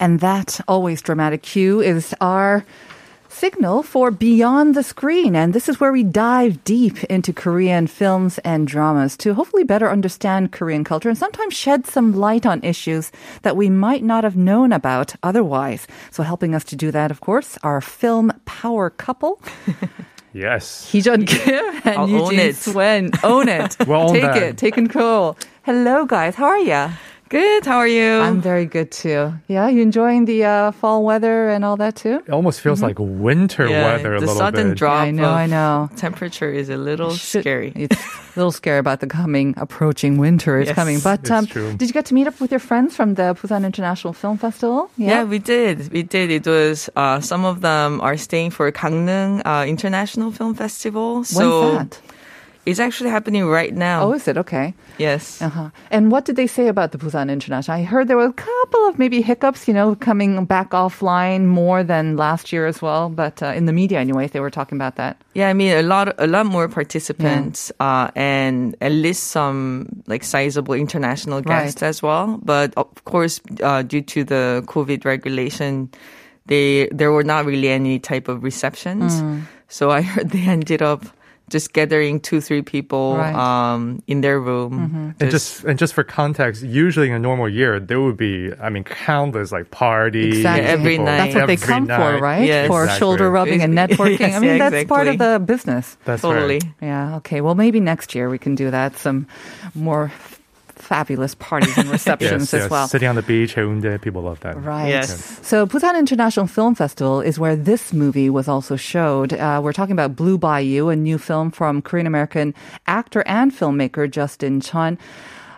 And that always dramatic cue is our signal for Beyond the Screen. And this is where we dive deep into Korean films and dramas to hopefully better understand Korean culture and sometimes shed some light on issues that we might not have known about otherwise. So helping us to do that, of course, our film power couple. Yes. Heejun Kim and I'll own Eugene it. Swen. Own it. We'll Take that. it. Take control. Hello, guys. How are you? Good. How are you? I'm very good too. Yeah, you enjoying the uh, fall weather and all that too? It almost feels like winter Yeah, weather a the little sudden bit. drop I know, of I know. temperature is a little Should- scary. It's a little scary about the coming, approaching winter is Yes, coming. But it's um, true. did you get to meet up with your friends from the Busan International Film Festival? Yeah, we did. We did. It was uh, some of them are staying for Gangneung uh, International Film Festival. When's that? It's actually happening right now. Oh, is it okay? yes. Uh-huh. And what did they say about the Busan International? I heard there were a couple of maybe hiccups, you know, coming back offline more than last year as well. But uh, in the media, anyway, they were talking about that. Yeah, I mean a lot, a lot more participants, uh, and at least some like sizable international guests Right. as well. But of course, uh, due to the COVID regulation, they there were not really any type of receptions. Mm. So I heard they ended up just gathering two, three people Right. Mm-hmm. um, in their room. And just and just for context, usually in a normal year there would be, I mean, countless like parties. Exactly. Yeah, every people night. That's what they every come for, right? Yes. For Exactly. shoulder rubbing and networking. I mean, yeah, that's part of the business. That's totally. right. Yeah, okay. Well, maybe next year we can do that. Some more f- fabulous parties and receptions Yes, as yes. well. Sitting on the beach, Haeundae, people love that. Right. Yes. So Busan International Film Festival is where this movie was also showed. Uh, we're talking about Blue Bayou, a new film from Korean American actor and filmmaker Justin Chon.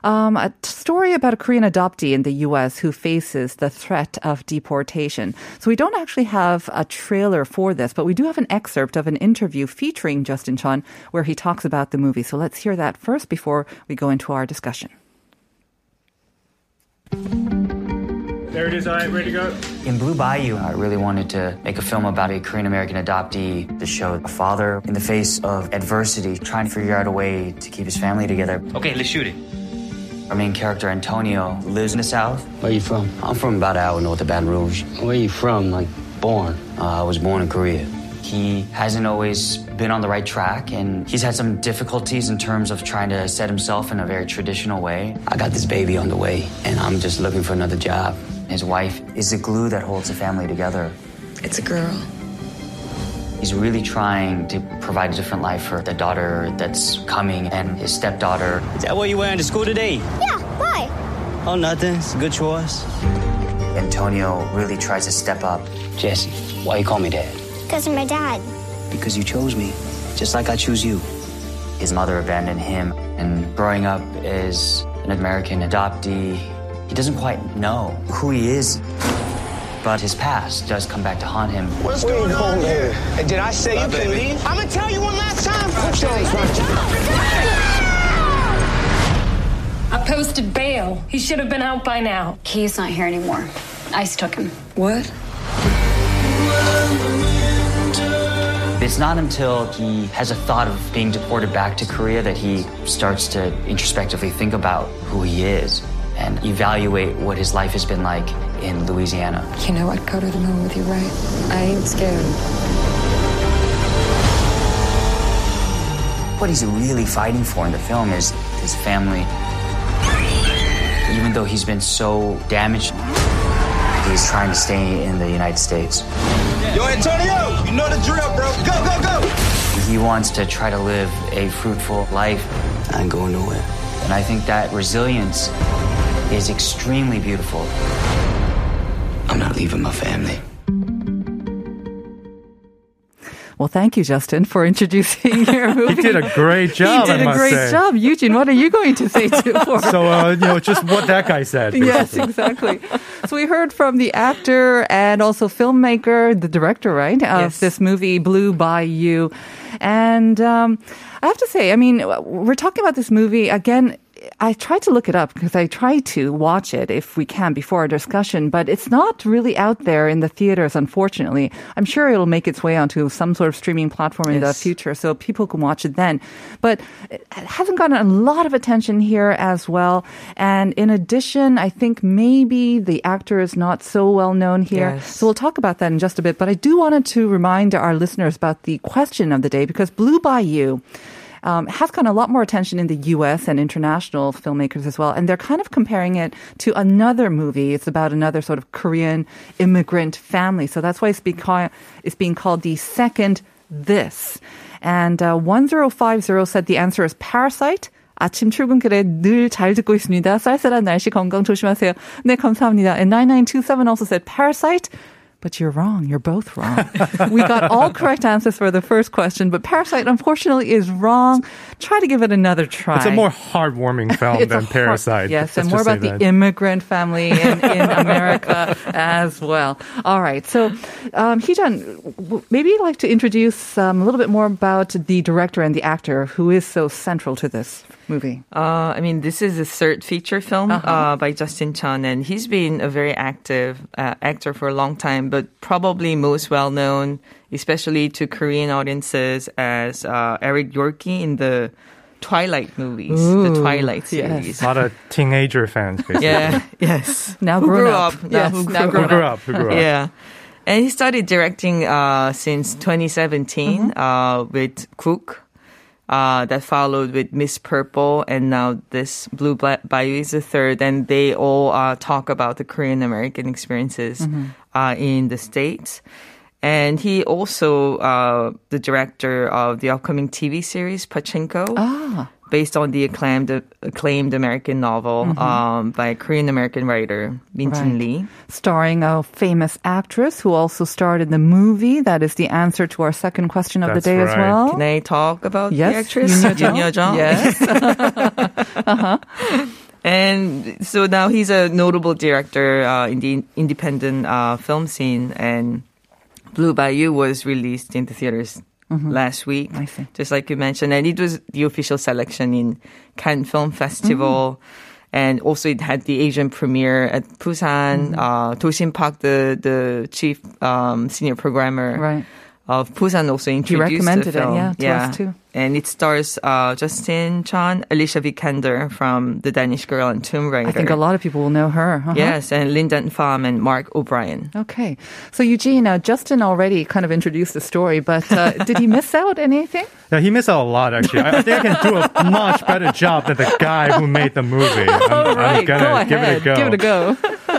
Um, a t- story about a Korean adoptee in the U.S. who faces the threat of deportation. So we don't actually have a trailer for this, but we do have an excerpt of an interview featuring Justin Chon where he talks about the movie. So let's hear that first before we go into our discussion. There it is. All right, ready to go. In Blue Bayou, I really wanted to make a film about a Korean American adoptee to show a father in the face of adversity trying to figure out a way to keep his family together. Okay, let's shoot it. Our main character, Antonio, lives in the South. Where are you from? I'm from about an hour north of Baton Rouge. Where are you from? Like, born? Uh, I was born in Korea. He hasn't always been on the right track, and he's had some difficulties in terms of trying to set himself in a very traditional way. I got this baby on the way, and I'm just looking for another job. His wife is the glue that holds the family together. It's a girl. He's really trying to provide a different life for the daughter that's coming and his stepdaughter. Is that what you wearing to school today? Yeah, why? Oh, nothing. It's a good choice. Antonio really tries to step up. Jesse, why you call me dad? Because of my dad. Because you chose me, just like I choose you. His mother abandoned him, and growing up as an American adoptee, he doesn't quite know who he is. But his past does come back to haunt him. What's going on here? Did I say you can leave? I'm gonna tell you one last time. Put your arms around. I posted bail. He should have been out by now. He's not here anymore. ICE took him. What? It's not until he has a thought of being deported back to Korea that he starts to introspectively think about who he is and evaluate what his life has been like in Louisiana. You know I'd go to the moon with you, right? I ain't scared. What he's really fighting for in the film is his family. Even though he's been so damaged, he's trying to stay in the United States. Yo, Antonio, you know the drill, bro. Go, go, go. He wants to try to live a fruitful life. I ain't going nowhere. And I think that resilience is extremely beautiful. I'm not leaving my family. Well, thank you, Justin, for introducing your movie. He did a great job. He did I a must great say. job. Eugene, what are you going to say to for So uh, you know, just what that guy said. Yes, exactly. so we heard from the actor and also filmmaker, the director, right, of Yes. this movie, Blue Bayou, And um, I have to say, I mean, we're talking about this movie again. I tried to look it up because I try to watch it if we can before our discussion, but it's not really out there in the theaters, unfortunately. I'm sure it'll make its way onto some sort of streaming platform in the future, so people can watch it then. But it hasn't gotten a lot of attention here as well. And in addition, I think maybe the actor is not so well known here. Yes. So we'll talk about that in just a bit. But I do wanted to remind our listeners about the question of the day because Blue Bayou um, has gotten a lot more attention in the U.S. and international filmmakers as well, and they're kind of comparing it to another movie. It's about another sort of Korean immigrant family, so that's why it's being called, it's being called the second this. And uh, 1050 said the answer is Parasite. 아침 출근길에 늘 잘 듣고 있습니다. 쌀쌀한 날씨 건강 조심하세요. 네, 감사합니다. And 9927 also said Parasite. But you're wrong. You're both wrong. we got all correct answers for the first question, but Parasite unfortunately is wrong. Try to give it another try. It's a more heartwarming film It's a than heart- Parasite. Yes, and more about the that. immigrant family in, in America as well. All right. So, um, Heejun, w- maybe you'd like to introduce um, a little bit more about the director and the actor who is so central to this movie. Uh, I mean, this is a third feature film uh by Justin Chon, and he's been a very active uh, actor for a long time, but probably most well known, especially to Korean audiences, as uh, Eric Yorkie in the Twilight movies, the Ooh, Twilight yes. series. A lot of teenager fans, basically. Yeah, yes. Now who grown grew up. up. now Yes, who now grew Who grew up? Who grew up? Yeah. And he started directing uh, since 2017 uh, with Gook. Uh, that followed with Miss Purple, and now this Blue Bla- Bayou is the third, and they all uh, talk about the Korean American experiences uh, in the states. And he also uh, the director of the upcoming TV series Pachinko Ah. Based on the acclaimed acclaimed American novel um, by a Korean American writer Min Jin Right. Lee. Starring a famous actress who also starred in the movie. That is the answer to our second question of That's the day as well. Can I talk about yes, the actress Yoon Yoon Yo-jung. Yo-jung? Yes. And so now he's a notable director uh, in the independent uh, film scene. And Blue Bayou was released in the theaters last week, Mm-hmm. I see. just like you mentioned. And it was the official selection in Cannes Film Festival. Mm-hmm. And also, it had the Asian premiere at Busan. Mm-hmm. Uh, Doshin Park, the the chief um, senior programmer Right. Of Busan, also introduced recommended the it, film. yeah, to us too. And it stars uh, Justin Chon, Alicia Vikander from The Danish Girl and Tomb Raider. I think a lot of people will know her. Uh-huh. Yes, and Linh Dan Pham and Mark O'Brien. Okay. So, Eugene, uh, Justin already kind of introduced the story, but uh, did he miss out anything? Yeah, he missed out a lot, actually. I, I think I can do a much better job than the guy who made the movie. I'm, All right, I'm gonna go give ahead. it a go. Give it a go.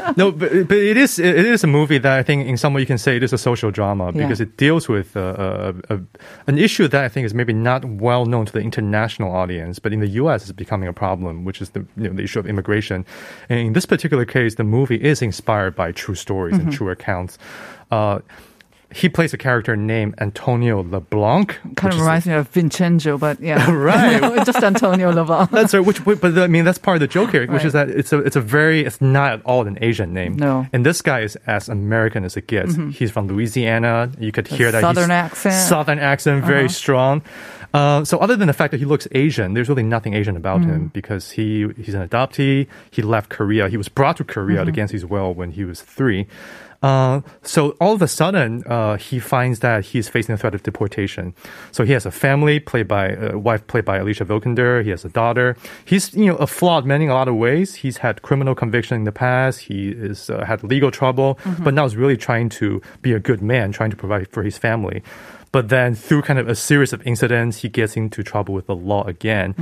no, but, but it is it is a movie that I think in some way you can say it is a social drama Yeah. because it deals with uh, a, a, an issue that I think is maybe not well known to the international audience, but in the U.S. is becoming a problem, which is the you know, the issue of immigration. And in this particular case, the movie is inspired by true stories Mm-hmm. and true accounts. Uh, he plays a character named Antonio LeBlanc. Kind of reminds me of Vincenzo, but yeah. Right. Just Antonio LeBlanc. That's right. Which, but I mean, that's part of the joke here, which is that it's a it's a very it's not at all an Asian name. No. Mm-hmm. And this guy is as American as it gets. He's from Louisiana. You could hear that southern accent. Uh-huh. Southern accent, very strong. Uh, so other than the fact that he looks Asian, there's really nothing Asian about Mm. him because he he's an adoptee. He left Korea. He was brought to Korea Mm-hmm. against his will when he was three. Uh, so all of a sudden, uh, he finds that he's facing the threat of deportation. So he has a family played by a wife played by Alicia Vikander. He has a daughter. He's you know a flawed man in a lot of ways. He's had criminal conviction in the past. He is uh, had legal trouble, but now is really trying to be a good man, trying to provide for his family. But then through kind of a series of incidents, he gets into trouble with the law again,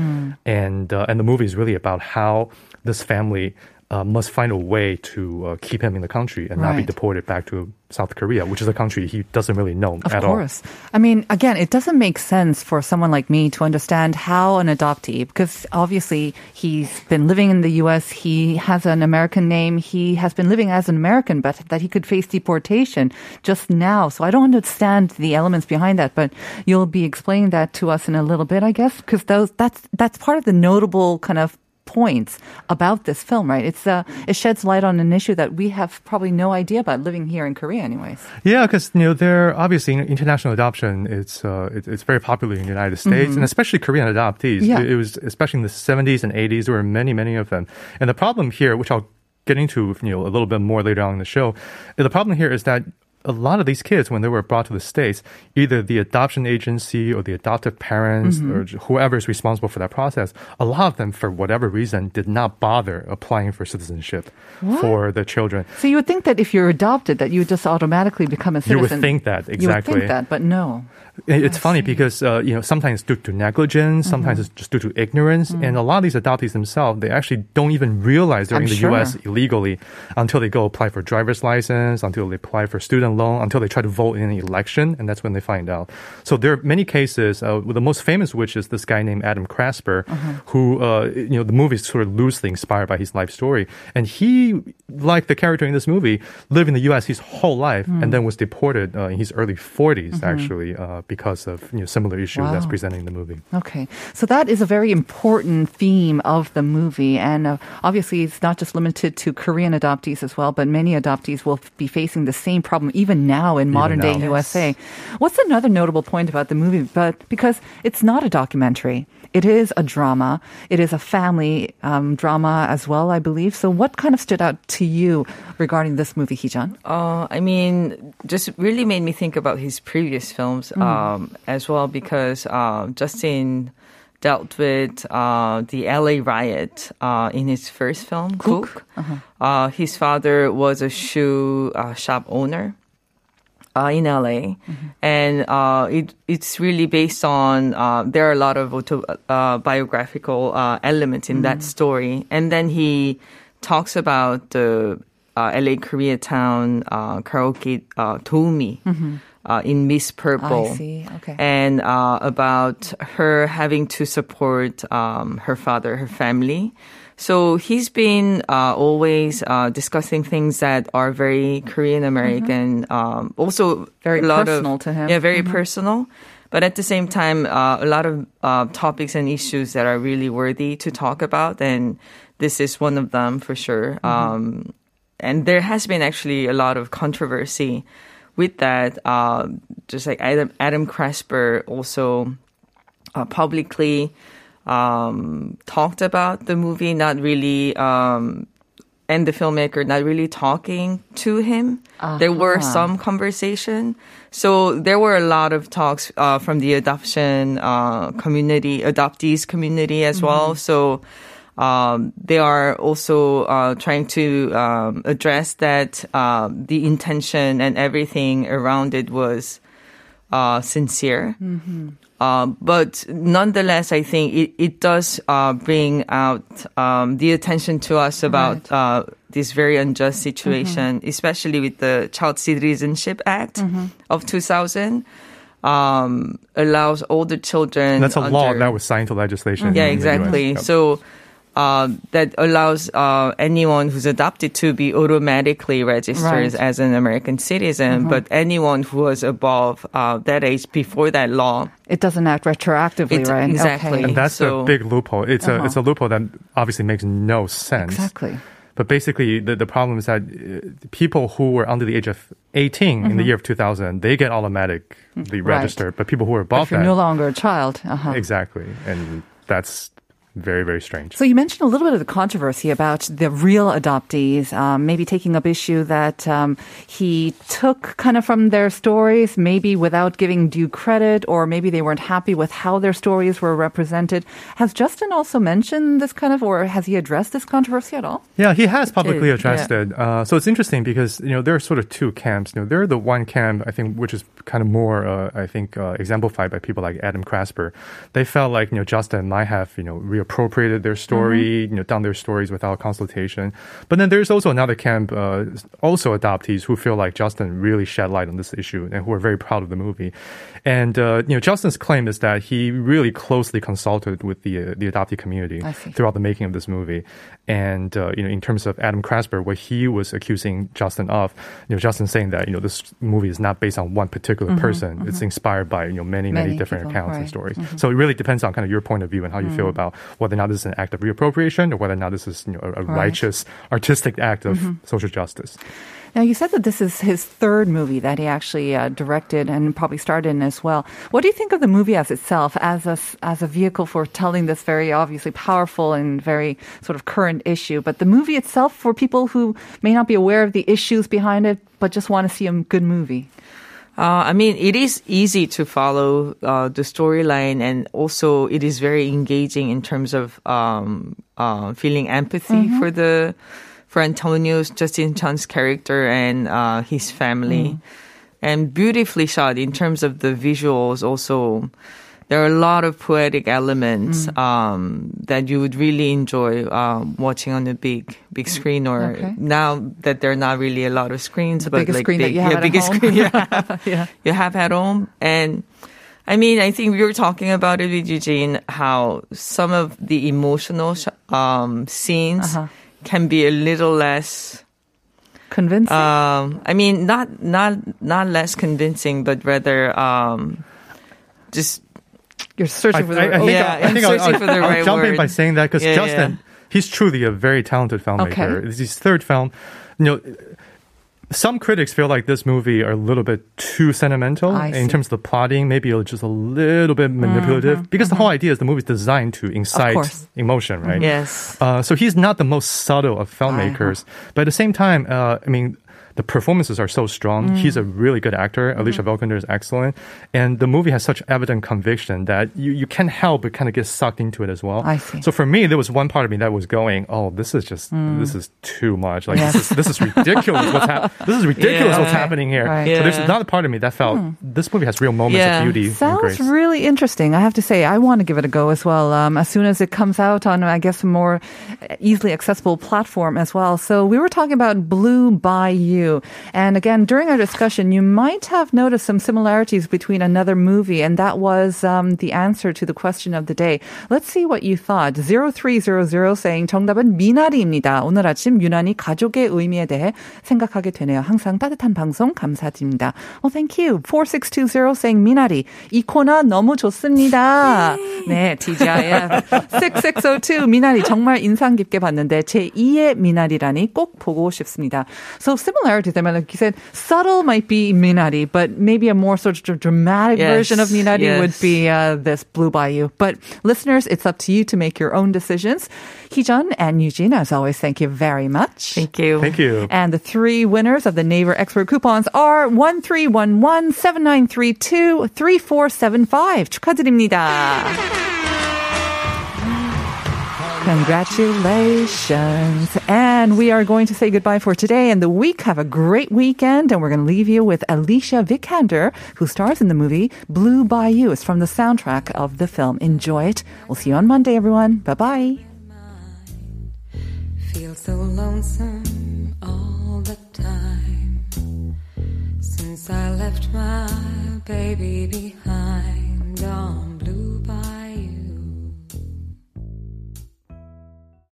and uh, and the movie is really about how this family. Uh, must find a way to uh, keep him in the country and not be deported back to South Korea, which is a country he doesn't really know Of at course. I mean, again, it doesn't make sense for someone like me to understand how an adoptee, because obviously he's been living in the U.S., he has an American name, he has been living as an American, but that he could face deportation just now. So I don't understand the elements behind that, but you'll be explaining that to us in a little bit, I guess, because those that's that's part of the notable kind of points about this film, right? It's uh, it sheds light on an issue that we have probably no idea about living here in Korea, anyways. Yeah, because you know, there obviously international adoption. It's uh, it, it's very popular in the United States, and especially Korean adoptees. Yeah. It, it was especially in the 70s and 80s. There were many, many of them. And the problem here, which I'll get into you know a little bit more later on in the show, the problem here is that a lot of these kids, when they were brought to the States, either the adoption agency or the adoptive parents or whoever is responsible for that process, a lot of them, for whatever reason, did not bother applying for citizenship for the children. So you would think that if you're adopted, that you would just automatically become a citizen. You would think that, exactly. You would think that, but no. It- It's funny because uh, you know sometimes due to negligence, sometimes Mm-hmm. it's just due to ignorance, and a lot of these adoptees themselves they actually don't even realize they're I'm in the sure. U.S. illegally until they go apply for driver's license, until they apply for student loan, until they try to vote in an election, and that's when they find out. So there are many cases. Uh, the most famous, which is this guy named Adam Crapser, Uh-huh. who uh, you know the movie is sort of loosely inspired by his life story, and he, like the character in this movie, lived in the U.S. his whole life, Hmm. and then was deported uh, in his early 40s actually uh, because of you know similar issues that's Mm-hmm. Wow. presented in the movie. Okay. So that is a very important theme of the movie. And uh, obviously, it's not just limited to Korean adoptees as well, but many adoptees will be facing the same problem even now in modern day now. USA. What's another notable point about the movie? But because it's not a documentary, it is a drama. It is a family um, drama as well, I believe. So, what kind of stood out to you regarding this movie, Heejun? Uh, I mean, just really made me think about his previous films um, as well because uh, Justin dealt with uh, the LA riot uh, in his first film, Gook. uh his father was a shoe uh, shop owner. Uh, in LA, and uh, it it's really based on uh, there are a lot of auto, uh, biographical uh, elements in that story, and then he talks about the uh, LA Koreatown uh, karaoke uh, Domi uh, in Miss Purple. I see. Okay. And uh, about her having to support um, her father, her family. So he's been uh, always uh, discussing things that are very Korean American, um, also Mm-hmm. Very personal of, to him. Yeah, very Mhm. personal. But at the same time, uh, a lot of uh, topics and issues that are really worthy to talk about, and this is one of them for sure. Mm-hmm. Um, and there has been actually a lot of controversy with that. Uh, just like Adam, Adam Crapser also uh, publicly um, talked about the movie, not really, um, and the filmmaker not really talking to him. There were Uh-huh. some conversation. So there were a lot of talks uh, from the adoption uh, community, adoptees community as well. So um, they are also uh, trying to um, address that um, the intention and everything around it was uh, sincere. Um, but nonetheless, I think it, it does uh, bring out um, the attention to us about uh, this very unjust situation, especially with the Child Citizenship Act of 2000. Um, allows older children. That's a law that was signed to legislation. yeah, in the exactly. Yep. So uh, that allows uh, anyone who's adopted to be automatically registered Right. as an American citizen. But anyone who was above uh, that age before that law, It doesn't act retroactively, It's- right? exactly. Okay. and that's So- a big loophole. It's Uh-huh. a it's a loophole that obviously makes no sense. Exactly. But basically, the, the problem is that uh, people who were under the age of 18 in the year of 2000, they get automatically Mm-hmm. Right. registered. But people who are But above if you're that, no longer a child. Uh-huh. exactly, and that's very very strange. So you mentioned a little bit of the controversy about the real adoptees, um, maybe taking up issue that um, he took kind of from their stories, maybe without giving due credit, or maybe they weren't happy with how their stories were represented. Has Justin also mentioned this kind of, or has he addressed this controversy at all? Yeah, he has publicly did, addressed yeah. it. Uh, so it's interesting because you know there are sort of two camps. You know, there are the one camp I think which is kind of more uh, I think uh, exemplified by people like Adam Crapser. They felt like you know Justin might have you know reappropriated their story, you know, done their stories without consultation. But then there's also another camp, uh, also adoptees who feel like Justin really shed light on this issue and who are very proud of the movie. And uh, you know, Justin's claim is that he really closely consulted with the uh, the adoptee community throughout the making of this movie. And uh, you know, in terms of Adam Crapser, what he was accusing Justin of, you know, Justin saying that you know this movie is not based on one particular mm-hmm, person; it's mm-hmm. inspired by you know many, many, Many different people, accounts and right. stories. Mm-hmm. So it really depends on kind of your point of view and how you feel about whether or not this is an act of reappropriation or whether or not this is you know a, a Right. righteous artistic act of social justice. Now, you said that this is his third movie that he actually uh, directed and probably starred in as well. What do you think of the movie as itself, as a, as a vehicle for telling this very obviously powerful and very sort of current issue? But the movie itself, for people who may not be aware of the issues behind it, but just want to see a good movie. Uh, I mean, it is easy to follow uh, the storyline, and also it is very engaging in terms of um, uh, feeling empathy for the for Antonio's Justin Chon's character and uh, his family, and beautifully shot in terms of the visuals. Also, there are a lot of poetic elements um, that you would really enjoy um, watching on the big big screen. Or Okay. now that there are not really a lot of screens, but biggest like screen that big, you have yeah, biggest home. screen you have, Yeah. you have at home. And I mean, I think we were talking about it with Eugene how some of the emotional sh- um, scenes Uh-huh. Can be a little less. Convincing? Um, I mean, not not not less convincing, but rather um, just You're searching for the I, I think, Yeah, I'll, I I'm think I'll, searching I'll, for the I'll right jump in by saying that because Yeah, Justin, he's truly a very talented filmmaker. Okay. is his third film. You know, some critics feel like this movie are a little bit too sentimental in. Mm-hmm. terms of the plotting. Maybe it's just a little bit manipulative because the whole idea is the movie is designed to incite emotion, right? yes. Uh, so he's not the most subtle of filmmakers, but at the same time, uh, I mean, the performances are so strong. Mm. He's a really good actor. Alicia Vikander is excellent, and the movie has such evident conviction that you, you can't help but kind of get sucked into it as well. I see. So for me, there was one part of me that was going, "Oh, this is just this is too much. Like Yes. this is this is ridiculous. what's hap- This is ridiculous. What's happening here?" Right. So there's Yeah. another part of me that felt this movie has real moments Yeah. of beauty and Sounds really interesting. I have to say, I want to give it a go as well. Um, as soon as it comes out on, I guess, a more easily accessible platform as well. So we were talking about Blue Bayou, and again, during our discussion, you might have noticed some similarities between another movie, and that was um, the answer to the question of the day. Let's see what you thought. 0300 saying 정답은 미나리입니다. 오늘 아침 유난히 가족의 의미에 대해 생각하게 되네요. 항상 따뜻한 방송 감사드립니다. Well, thank you. 4620 saying 미나리. 이 코너 너무 좋습니다. 네, TGIF. 6602 미나리 정말 인상 깊게 봤는데 제 2의 미나리라니 꼭 보고 싶습니다. So similarities. I mean, like you said, subtle might be 미나리, but maybe a more sort of dramatic Yes, version of 미나리 would yes. be uh, this Blue Bayou. But listeners, it's up to you to make your own decisions. Heejun and Eugene, as always, thank you very much. Thank you. Thank you. And the three winners of the Naver Expert coupons are 1311 7932 3475. 축하드립니다. Congratulations. And we are going to say goodbye for today and the week. Have a great weekend. And we're going to leave you with Alicia Vikander, who stars in the movie Blue Bayou. It's from the soundtrack of the film. Enjoy it. We'll see you on Monday, everyone. Bye bye. Feel so lonesome all the time since I left my baby behind.